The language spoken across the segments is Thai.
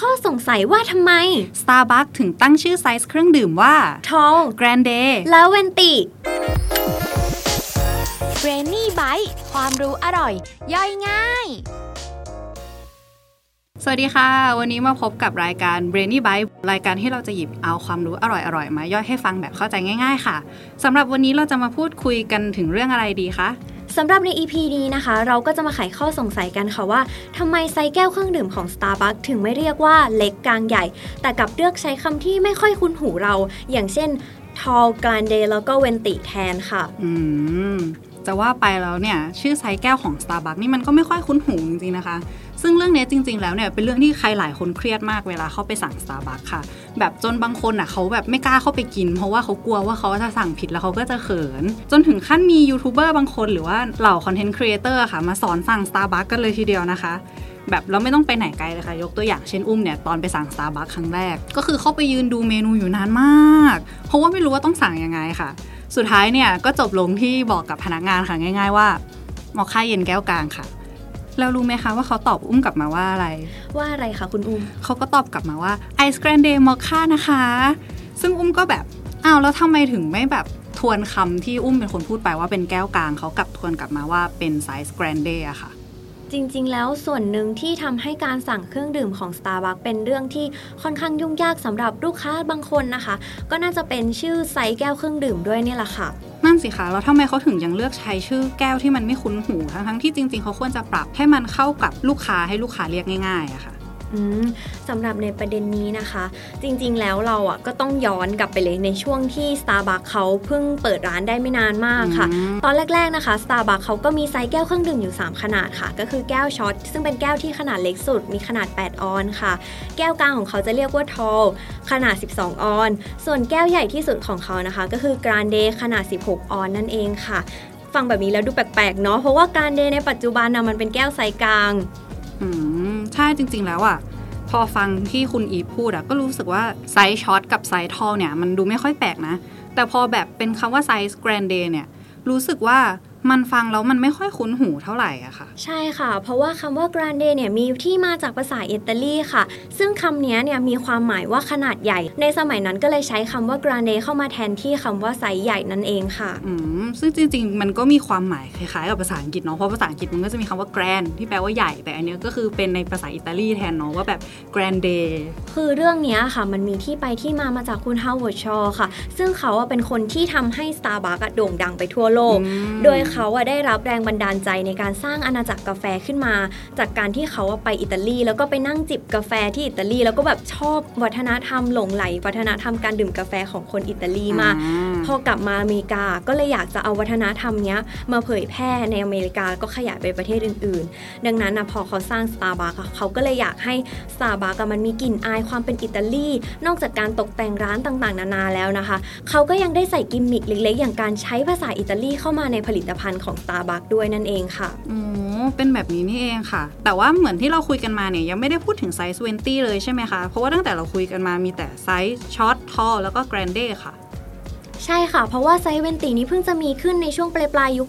ข้อสงสัยว่าทำไม Starbucks ถึงตั้งชื่อไซส์เครื่องดื่มว่า tall Grande แล้วเวนติเบรนนี่ไบต์ความรู้อร่อย ย่อยง่าย สวัสดีค่ะ วันนี้มาพบกับรายการ Brainy Bite รายการที่เราจะหยิบเอาความรู้อร่อยๆ มาย่อยให้ฟังแบบเข้าใจง่าย ๆ ค่ะสำหรับวันนี้เราจะมาพูดคุยกันถึงเรื่องอะไรดีคะ สำหรับใน EP นี้นะคะ เราก็จะมาไขข้อสงสัยกันค่ะว่าทำไมไซส์แก้วเครื่องดื่มของ Starbucks ถึงไม่เรียกว่าเล็กกลางใหญ่ แต่กลับเลือกใช้คำที่ไม่ค่อยคุ้นหูเรา อย่างเช่น tall grande แล้วก็ venti แทนค่ะ อืม จะว่าไปแล้วเนี่ยชื่อไซส์แก้วของ Starbucks นี่มันก็ไม่ค่อยคุ้นหูจริงๆนะคะ ซึ่งเรื่องนี้จริง ๆ แล้วเนี่ยเป็นเรื่องที่ใครหลายคนเครียดมากเวลาเข้าไปสั่ง Starbucks ค่ะ แบบจนบางคนอะเขาแบบไม่กล้าเข้าไปกิน เพราะว่าเขากลัวว่าเขาจะสั่งผิดแล้วเขาก็จะเขิน จนถึงขั้นมียูทูบเบอร์บางคน หรือว่าเหล่า content creator ค่ะมาสอนสั่ง Starbucks กันเลยทีเดียวนะคะ แบบเราไม่ต้องไปไหนไกลเลยค่ะ ยกตัวอย่างเช่นอุ้มเนี่ยตอนไปสั่ง Starbucks ครั้งแรก ก็คือเข้าไปยืนดูเมนูอยู่นานมาก เพราะว่าไม่รู้ว่าต้องสั่งยังไงค่ะ สุดท้ายเนี่ยก็จบลงที่บอกกับพนักงานค่ะง่าย ๆ ว่ามอคค่าเย็นแก้วกลางค่ะแล้วรู้ไหมคะว่าเขาตอบอุ้มกลับมาว่าอะไร ว่าอะไรคะคุณอุ้มเขาก็ตอบกลับมาว่า iced grande mocha นะคะ ซึ่งอุ้มก็แบบอ้าวแล้วทำไมถึงไม่แบบทวนคำที่อุ้มเป็นคนพูดไปว่าเป็นแก้วกลางเขากลับทวนกลับมาว่าเป็นไซส์ grande อะค่ะ จริง ๆ แล้วส่วนหนึ่งที่ทำให้การสั่งเครื่องดื่มของ Starbucks เป็นเรื่องที่ค่อนข้างยุ่งยากสำหรับลูกค้าบางคนนะคะ ก็น่าจะเป็นชื่อไซส์แก้วเครื่องดื่มด้วยเนี่ยแหละค่ะนั่นสิคะแล้วทำไมเขาถึงยังเลือกใช้ชื่อแก้วที่มันไม่คุ้นหูทั้งๆที่จริง ๆ เขาควรจะปรับให้มันเข้ากับลูกค้าให้ลูกค้าเรียกง่ายๆอะค่ะ สำหรับในประเด็นนี้นะคะ จริงๆแล้วเราอะก็ต้องย้อนกลับไปเลยในช่วงที่ Starbucks เขาเพิ่งเปิดร้านได้ไม่นานมากค่ะอืมตอนแรกๆนะคะ Starbucks เขาก็มีไซส์แก้วเครื่องดื่มอยู่ 3 ขนาดค่ะ ก็คือแก้วช็อตซึ่งเป็นแก้วที่ขนาดเล็กสุด มีขนาด 8 ออนซ์ค่ะ แก้วกลางของเขาจะเรียกว่า tall ขนาด 12 ออนซ์ ส่วนแก้วใหญ่ที่สุดของเขานะคะ ก็คือ grande ขนาด 16 ออนซ์นั่นเองค่ะฟังแบบนี้แล้วดูแปลกๆ เนาะ เพราะว่า grande ในปัจจุบันนะมันเป็นแก้วไซส์กลาง อืมใช่จริง ๆ แล้วอะพอฟังที่คุณอีฟพูดอะก็รู้สึกว่าไซส์ช็อตกับไซส์ tall เนี่ยมันดูไม่ค่อยแปลกนะ แต่พอแบบเป็นคำว่าไซส์ grande เนี่ย รู้สึกว่า มันฟังแล้วมันไม่ค่อยคุ้นหูเท่าไหร่อะค่ะ ใช่ค่ะ เพราะว่าคำว่า grande เนี่ยมีที่มาจากภาษาอิตาลีค่ะ ซึ่งคำนี้เนี่ยมีความหมายว่าขนาดใหญ่ ในสมัยนั้นก็เลยใช้คำว่า grande เข้ามาแทนที่คำว่าไซส์ใหญ่นั่นเองค่ะอืมซึ่งจริง ๆ มันก็มีความหมายคล้ายๆกับภาษาอังกฤษเนาะเพราะภาษาอังกฤษมันก็จะมีคำว่า grand ที่แปลว่าใหญ่ แต่อันเนี้ยก็คือเป็นในภาษาอิตาลีแทนเนาะว่าแบบ grande คือเรื่องเนี้ยค่ะ มันมีที่ไปที่มามาจากคุณ Howard Shaw ค่ะ ซึ่งเขาอะเป็นคนที่ทำให้ Starbucks อะโด่งดังไปทั่วโลกอืมโดยเขาอะได้รับแรงบันดาลใจในการสร้างอาณาจักรกาแฟขึ้นมา จากการที่เขาอะไปอิตาลีแล้วก็ไปนั่งจิบกาแฟที่อิตาลี แล้วก็แบบชอบวัฒนธรรมหลงไหล วัฒนธรรมการดื่มกาแฟของคนอิตาลีมากอ่าพอกลับมาอเมริกาก็เลยอยากจะเอาวัฒนธรรมเนี้ยมาเผยแพร่ในอเมริกาก็ขยายไปประเทศอื่น ๆ ดังนั้นนะพอเขาสร้าง Starbucks อะเขาก็เลยอยากให้ Starbucks อะมันมีกลิ่นอายความเป็นอิตาลี นอกจากการตกแต่งร้านต่างๆ นานาแล้วนะคะ เขาก็ยังได้ใส่กิมมิคเล็กๆ อย่างการใช้ภาษาอิตาลีเข้ามาในผลิตภัณฑ์ของ Starbucks ด้วยนั่นเองค่ะโอ้เป็นแบบนี้นี่เองค่ะ แต่ว่าเหมือนที่เราคุยกันมาเนี่ยยังไม่ได้พูดถึงไซส์20เลยใช่ไหมคะ เพราะว่าตั้งแต่เราคุยกันมามีแต่ไซส์ช็อต tall แล้วก็ grande ค่ะใช่ค่ะ เพราะว่าไซส์ venti นี้เพิ่งจะมีขึ้นในช่วงปลายปลายๆยุค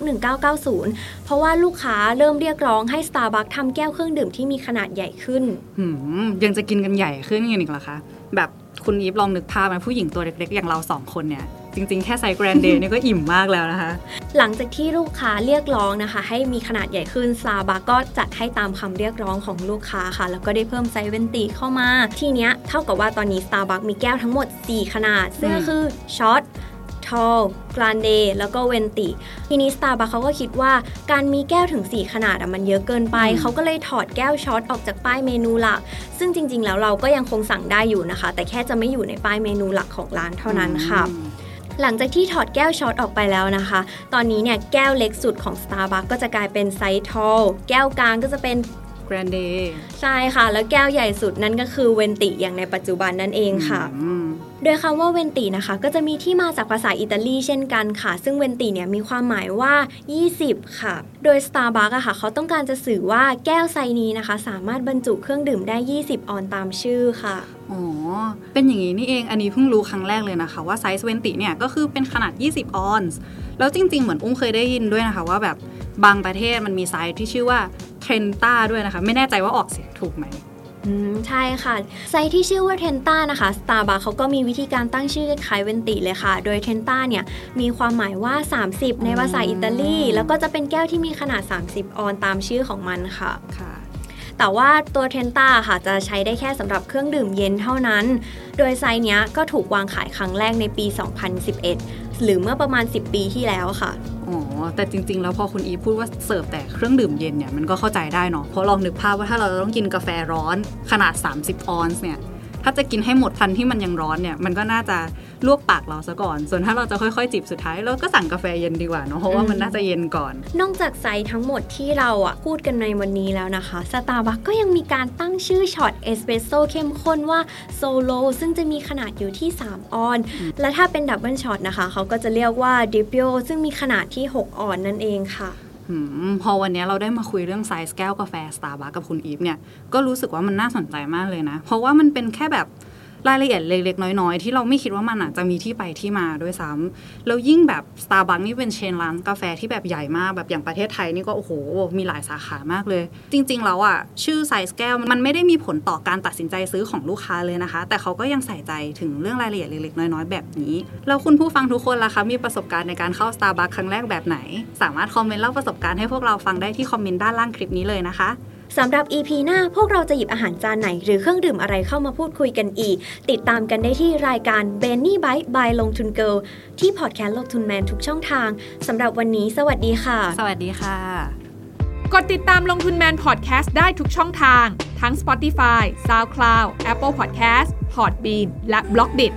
1990 เพราะว่าลูกค้าเริ่มเรียกร้องให้ Starbucks ทำแก้วเครื่องดื่มที่มีขนาดใหญ่ขึ้นหืมยังจะกินกันใหญ่ขึ้นกันอีกเหรอคะ แบบคุณอีฟลองนึกภาพไหมผู้หญิงตัวเล็กๆ อย่างเราสองคนเนี่ย จริงๆ แค่ไซส์ grande นี่ก็อิ่มมากแล้วนะคะ หลังจากที่ลูกค้าเรียกร้องนะคะ ให้มีขนาดใหญ่ขึ้น Starbucks ก็จัดให้ตามคำเรียกร้องของลูกค้าค่ะ แล้วก็ได้เพิ่มไซส์ venti เข้ามา ทีเนี้ยเท่ากับว่าตอนนี้ Starbucks มีแก้วทั้งหมด 4 ขนาด ซึ่งก็คือช็อต tall grande แล้วก็ venti ทีนี้ Starbucks เขาก็คิดว่าการมีแก้วถึง 4 ขนาดอะมันเยอะเกินไปอืมเขาก็เลยถอดแก้วช็อตออกจากป้ายเมนูหลัก ซึ่งจริง ๆ แล้วเราก็ยังคงสั่งได้อยู่นะคะ แต่แค่จะไม่อยู่ในป้ายเมนูหลักของร้านเท่านั้นค่ะอืม หลังจากที่ถอดแก้วช็อตออกไปแล้วนะคะ ตอนนี้เนี่ยแก้วเล็กสุดของ Starbucks ก็จะกลายเป็นไซส์ tall แก้วกลางก็จะเป็น grande ใช่ค่ะ แล้วแก้วใหญ่สุดนั่นก็คือ venti อย่างในปัจจุบันนั่นเองค่ะโดยคำว่า venti นะคะ ก็จะมีที่มาจากภาษาอิตาลีเช่นกันค่ะ ซึ่ง venti เนี่ยมีความหมายว่า 20 ค่ะ โดย Starbucks อะค่ะ เขาต้องการจะสื่อว่าแก้วไซส์นี้นะคะ สามารถบรรจุเครื่องดื่มได้ 20 ออนซ์ตามชื่อค่ะอ๋อเป็นอย่างนี้นี่เองอันนี้เพิ่งรู้ครั้งแรกเลยนะคะ ว่าไซส์ venti เนี่ยก็คือเป็นขนาด 20 ออนซ์แล้วจริง ๆ เหมือนอุ้มเคยได้ยินด้วยนะคะว่าแบบบางประเทศมันมีไซส์ที่ชื่อว่า trenta ด้วยนะคะ ไม่แน่ใจว่าออกเสียงถูกไหมอืมใช่ค่ะ ไซส์ที่ชื่อว่า trenta นะคะ Starbucks เขาก็มีวิธีการตั้งชื่อคล้าย venti เลยค่ะ โดย trenta เนี่ยมีความหมายว่า 30 ในภาษาอิตาลี แล้วก็จะเป็นแก้วที่มีขนาด 30 ออนซ์ตามชื่อของมันค่ะค่ะแต่ว่าตัวเทนต้าค่ะจะใช้ได้แค่สำหรับเครื่องดื่มเย็นเท่านั้น โดยไซต์เนี้ยก็ถูกวางขายครั้งแรกในปี 2011 หรือเมื่อประมาณ 10 ปีที่แล้วค่ะ อ๋อ แต่จริง ๆ แล้วพอคุณอีพูดว่าเสิร์ฟแต่เครื่องดื่มเย็นเนี่ยมันก็เข้าใจได้เนาะเพราะลองนึกภาพว่าถ้าเราต้องกินกาแฟร้อนขนาด 30 ออนซ์เนี่ยถ้าจะกินให้หมดทันที่มันยังร้อนเนี่ยมันก็น่าจะ ลวกปากเราซะก่อน ส่วนถ้าเราจะค่อยๆจิบสุดท้ายเราก็สั่งกาแฟเย็นดีกว่าเนาะเพราะว่ามันน่าจะเย็นก่อน นอกจากไซซ์ทั้งหมดที่เราอะพูดกันในวันนี้แล้วนะคะสตาร์บัคก็ยังมีการตั้งชื่อช็อตเอสเปรสโซ่เข้มข้นว่าโซโลซึ่งจะมีขนาดอยู่ที่ 3 ออนซ์ และถ้าเป็น double shot นะคะ เขาก็จะเรียกว่าดิปโ o ซึ่งมีขนาดที่ 6 ออนซ์นั่นเองค่ะอืมพอวันนี้เราได้มาคุยเรื่องไซส์แก้วกาแฟ Starbucks กับคุณอีฟเนี่ย ก็รู้สึกว่ามันน่าสนใจมากเลยนะ เพราะว่ามันเป็นแค่แบบ รายละเอียดเล็กๆ น้อยๆ ที่เราไม่คิดว่ามันอาจจะมีที่ไปที่มาด้วยซ้ำแล้วยิ่งแบบ Starbucks นี่เป็นเชนร้านกาแฟที่แบบใหญ่มากแบบอย่างประเทศไทยนี่ก็โอ้โห มีหลายสาขามากเลย จริงๆแล้วอะชื่อไซส์แก้วมันไม่ได้มีผลต่อการตัดสินใจซื้อของลูกค้าเลยนะคะ แต่เขาก็ยังใส่ใจถึงเรื่องรายละเอียดเล็กๆ น้อยๆ แบบนี้แล้วคุณผู้ฟังทุกคนล่ะคะมีประสบการณ์ในการเข้า Starbucks ครั้งแรกแบบไหน สามารถคอมเมนต์เล่าประสบการณ์ให้พวกเราฟังได้ที่คอมเมนต์ด้านล่างคลิปนี้เลยนะคะ สำหรับ EP หน้าพวกเราจะหยิบอาหารจานไหน หรือเครื่องดื่มอะไรเข้ามาพูดคุยกันอีก ติดตามกันได้ที่รายการ b e n n y Bite by ลงทุนเกิลที่พอดแคสต์ลงทุนแมนทุกช่องทางสำหรับวันนี้ สวัสดีค่ะ สวัสดีค่ะ กดติดตามลงทุนแมนพอดแคสต์ได้ทุกช่องทาง ทั้ง Spotify, SoundCloud, Apple Podcast, Podbean และ b l o k d i t